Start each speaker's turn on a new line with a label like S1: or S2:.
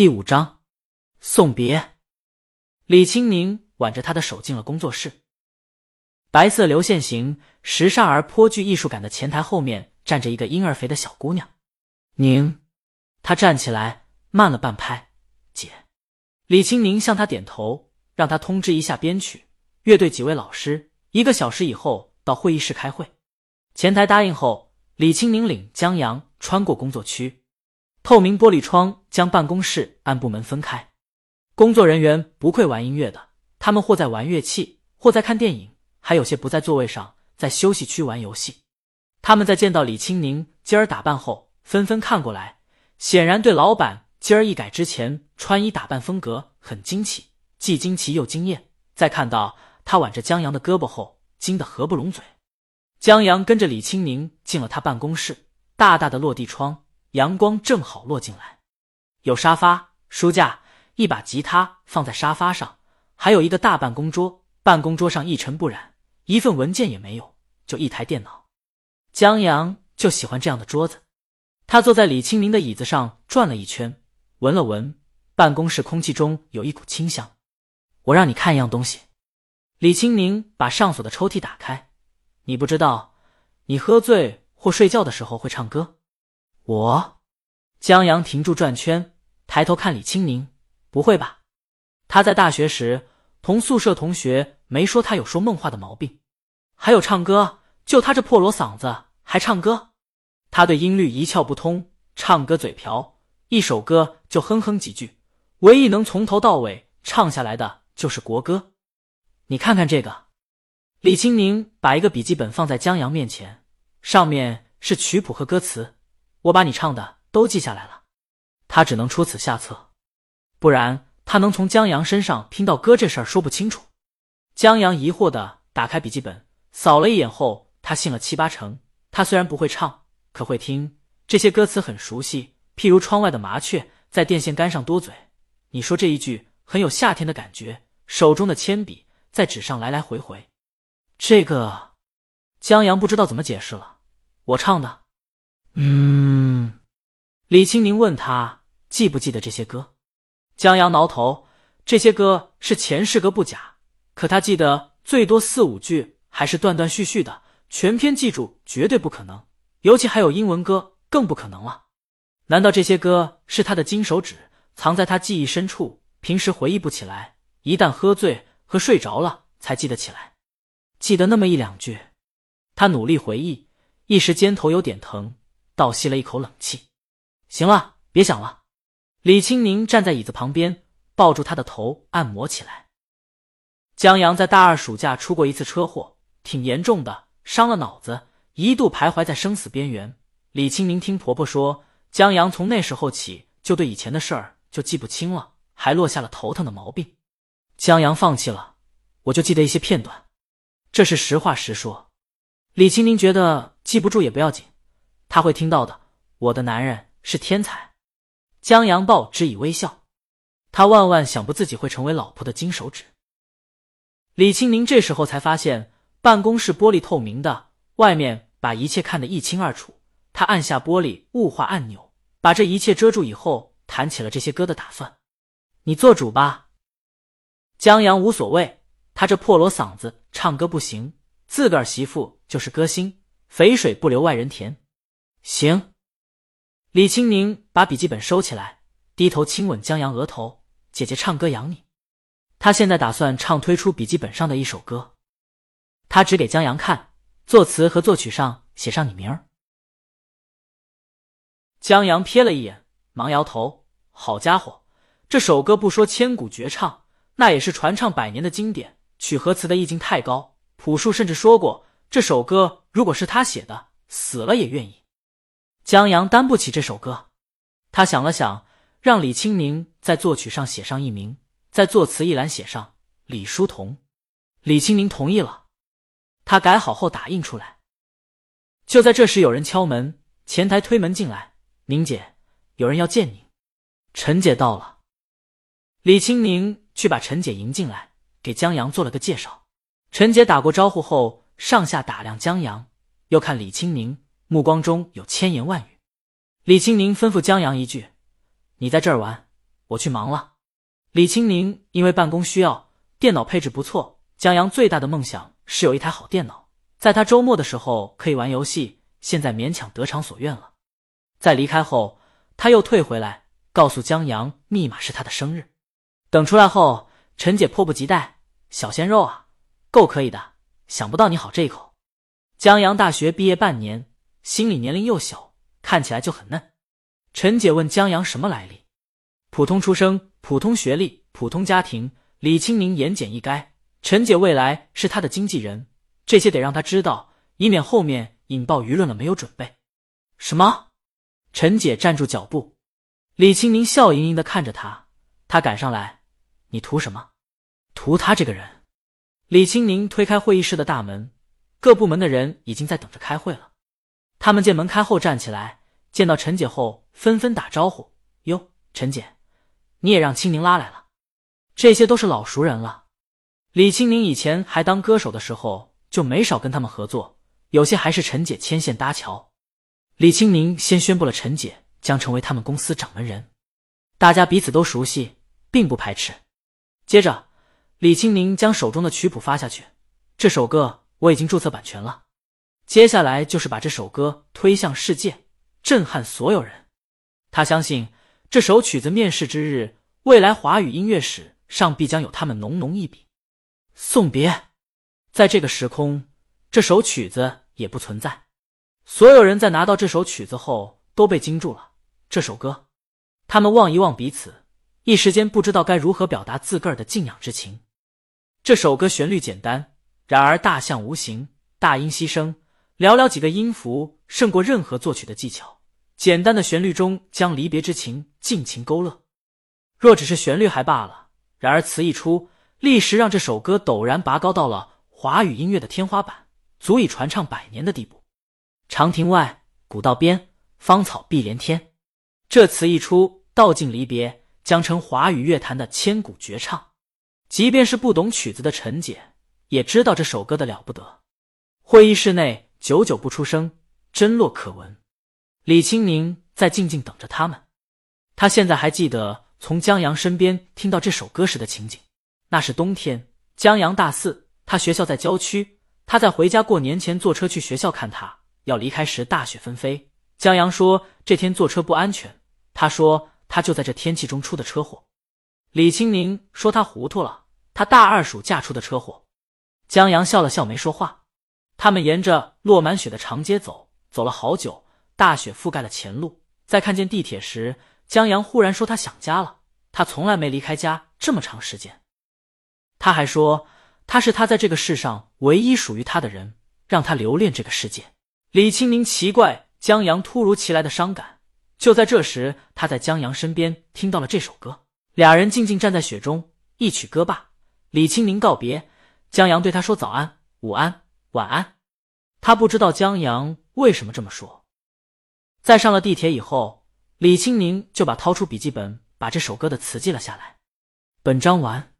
S1: 第五章送别。李青宁挽着他的手进了工作室。白色流线型、时尚而颇具艺术感的前台后面站着一个婴儿肥的小姑娘。宁，她站起来，慢了半拍。姐，李青宁向她点头，让她通知一下编曲、乐队几位老师，一个小时以后到会议室开会。前台答应后，李青宁领江阳穿过工作区。透明玻璃窗将办公室按部门分开，工作人员不会玩音乐的，他们或在玩乐器，或在看电影，还有些不在座位上，在休息区玩游戏。他们在见到李青宁今儿打扮后，纷纷看过来，显然对老板今儿一改之前穿衣打扮风格很惊奇，既惊奇又惊艳。在看到他挽着江阳的胳膊后，惊得合不拢嘴。江阳跟着李青宁进了他办公室，大大的落地窗。阳光正好落进来，有沙发、书架，一把吉他放在沙发上，还有一个大办公桌。办公桌上一尘不染，一份文件也没有，就一台电脑。江阳就喜欢这样的桌子。他坐在李清明的椅子上转了一圈，闻了闻办公室空气中有一股清香。我让你看一样东西。李清明把上锁的抽屉打开。你不知道，你喝醉或睡觉的时候会唱歌。我，江阳停住转圈，抬头看李青宁。不会吧？他在大学时同宿舍同学没说他有说梦话的毛病，还有唱歌，就他这破锣嗓子还唱歌？他对音律一窍不通，唱歌嘴瓢，一首歌就哼哼几句，唯一能从头到尾唱下来的就是国歌。你看看这个。李青宁把一个笔记本放在江阳面前，上面是曲谱和歌词。我把你唱的都记下来了，他只能出此下策，不然他能从江阳身上听到歌这事儿说不清楚。江阳疑惑的打开笔记本，扫了一眼后，他信了七八成。他虽然不会唱，可会听这些歌词很熟悉，譬如窗外的麻雀在电线杆上多嘴。你说这一句很有夏天的感觉。手中的铅笔在纸上来来回回，这个江阳不知道怎么解释了。我唱的。嗯，李青宁问他记不记得这些歌。江阳挠头，这些歌是前世歌不假，可他记得最多四五句，还是断断续续的，全篇记住绝对不可能。尤其还有英文歌，更不可能了。难道这些歌是他的金手指，藏在他记忆深处，平时回忆不起来，一旦喝醉和睡着了才记得起来？记得那么一两句，他努力回忆，一时肩头有点疼。倒吸了一口冷气。行了，别想了。李青宁站在椅子旁边，抱住他的头按摩起来。江阳在大二暑假出过一次车祸，挺严重的，伤了脑子，一度徘徊在生死边缘。李青宁听婆婆说，江阳从那时候起就对以前的事儿就记不清了，还落下了头疼的毛病。江阳放弃了，我就记得一些片段，这是实话实说。李青宁觉得记不住也不要紧。他会听到的。我的男人是天才。江阳豹只以微笑。他万万想不自己会成为老婆的金手指。李清明这时候才发现办公室玻璃透明的，外面把一切看得一清二楚。他按下玻璃雾化按钮，把这一切遮住以后，弹起了这些歌的打算。你做主吧。江阳无所谓，他这破锣嗓子唱歌不行，自个儿媳妇就是歌星，肥水不流外人田。行，李青宁把笔记本收起来，低头亲吻江阳额头。姐姐唱歌养你。他现在打算唱推出笔记本上的一首歌，他指给江阳看，作词和作曲上写上你名儿。江阳瞥了一眼，忙摇头。好家伙，这首歌不说千古绝唱，那也是传唱百年的经典，曲和词的意境太高。朴树甚至说过，这首歌如果是他写的，死了也愿意。江阳担不起这首歌，他想了想，让李清明在作曲上写上一名，在作词一栏写上李书同。李清明同意了，他改好后打印出来。就在这时，有人敲门，前台推门进来：“宁姐，有人要见您。”陈姐到了。李清明去把陈姐迎进来，给江阳做了个介绍。陈姐打过招呼后，上下打量江阳，又看李清明。目光中有千言万语。李青宁吩咐江阳一句：“你在这儿玩，我去忙了。李青宁因为办公需要，电脑配置不错。江阳最大的梦想是有一台好电脑，在他周末的时候可以玩游戏。现在勉强得偿所愿了。在离开后，他又退回来，告诉江阳密码是他的生日。等出来后，陈姐迫不及待：“小鲜肉啊，够可以的。想不到你好这一口。”江阳大学毕业半年，心理年龄又小，看起来就很嫩。陈姐问江阳什么来历，普通出生，普通学历，普通家庭。李青宁言简意赅。陈姐未来是他的经纪人，这些得让他知道，以免后面引爆舆论了没有准备。什么？陈姐站住脚步。李青宁笑盈盈的看着他，他赶上来，你图什么？图他这个人。李青宁推开会议室的大门，各部门的人已经在等着开会了。他们见门开后站起来，见到陈姐后纷纷打招呼：“哟，陈姐，你也让青宁拉来了。”这些都是老熟人了。李青宁以前还当歌手的时候，就没少跟他们合作，有些还是陈姐牵线搭桥。李青宁先宣布了陈姐将成为他们公司掌门人，大家彼此都熟悉，并不排斥。接着，李青宁将手中的曲谱发下去，这首歌我已经注册版权了，接下来就是把这首歌推向世界，震撼所有人。他相信这首曲子面世之日，未来华语音乐史上必将有他们浓浓一笔。送别，在这个时空，这首曲子也不存在。所有人在拿到这首曲子后都被惊住了。这首歌，他们望一望彼此，一时间不知道该如何表达自个儿的敬仰之情。这首歌旋律简单，然而大象无形，大音牺牲，寥寥几个音符胜过任何作曲的技巧。简单的旋律中将离别之情尽情勾勒。若只是旋律还罢了，然而词一出。立时让这首歌陡然拔高到了华语音乐的天花板，足以传唱百年的地步。长亭外，古道边，芳草碧连天。这词一出，道尽离别，将成华语乐坛的千古绝唱。即便是不懂曲子的陈姐，也知道这首歌的了不得。会议室内久久不出声，真落可闻。李青宁在静静等着他们。他现在还记得从江阳身边听到这首歌时的情景。那是冬天，江阳大四，他学校在郊区。他在回家过年前坐车去学校看他。要离开时，大雪纷飞。江阳说这天坐车不安全。他说他就在这天气中出的车祸。李青宁说他糊涂了，他大二暑假出的车祸。江阳笑了笑，没说话。他们沿着落满雪的长街走，走了好久。大雪覆盖了前路。在看见地铁时，江阳忽然说他想家了。他从来没离开家这么长时间。他还说，他是他在这个世上唯一属于他的人，让他留恋这个世界。李青宁奇怪江阳突如其来的伤感。就在这时，他在江阳身边听到了这首歌。俩人静静站在雪中，一曲歌罢，李青宁告别江阳，对他说：“早安、午安、晚安。”他不知道江阳为什么这么说。在上了地铁以后，李青宁就把掏出笔记本，把这首歌的词记了下来。本章完。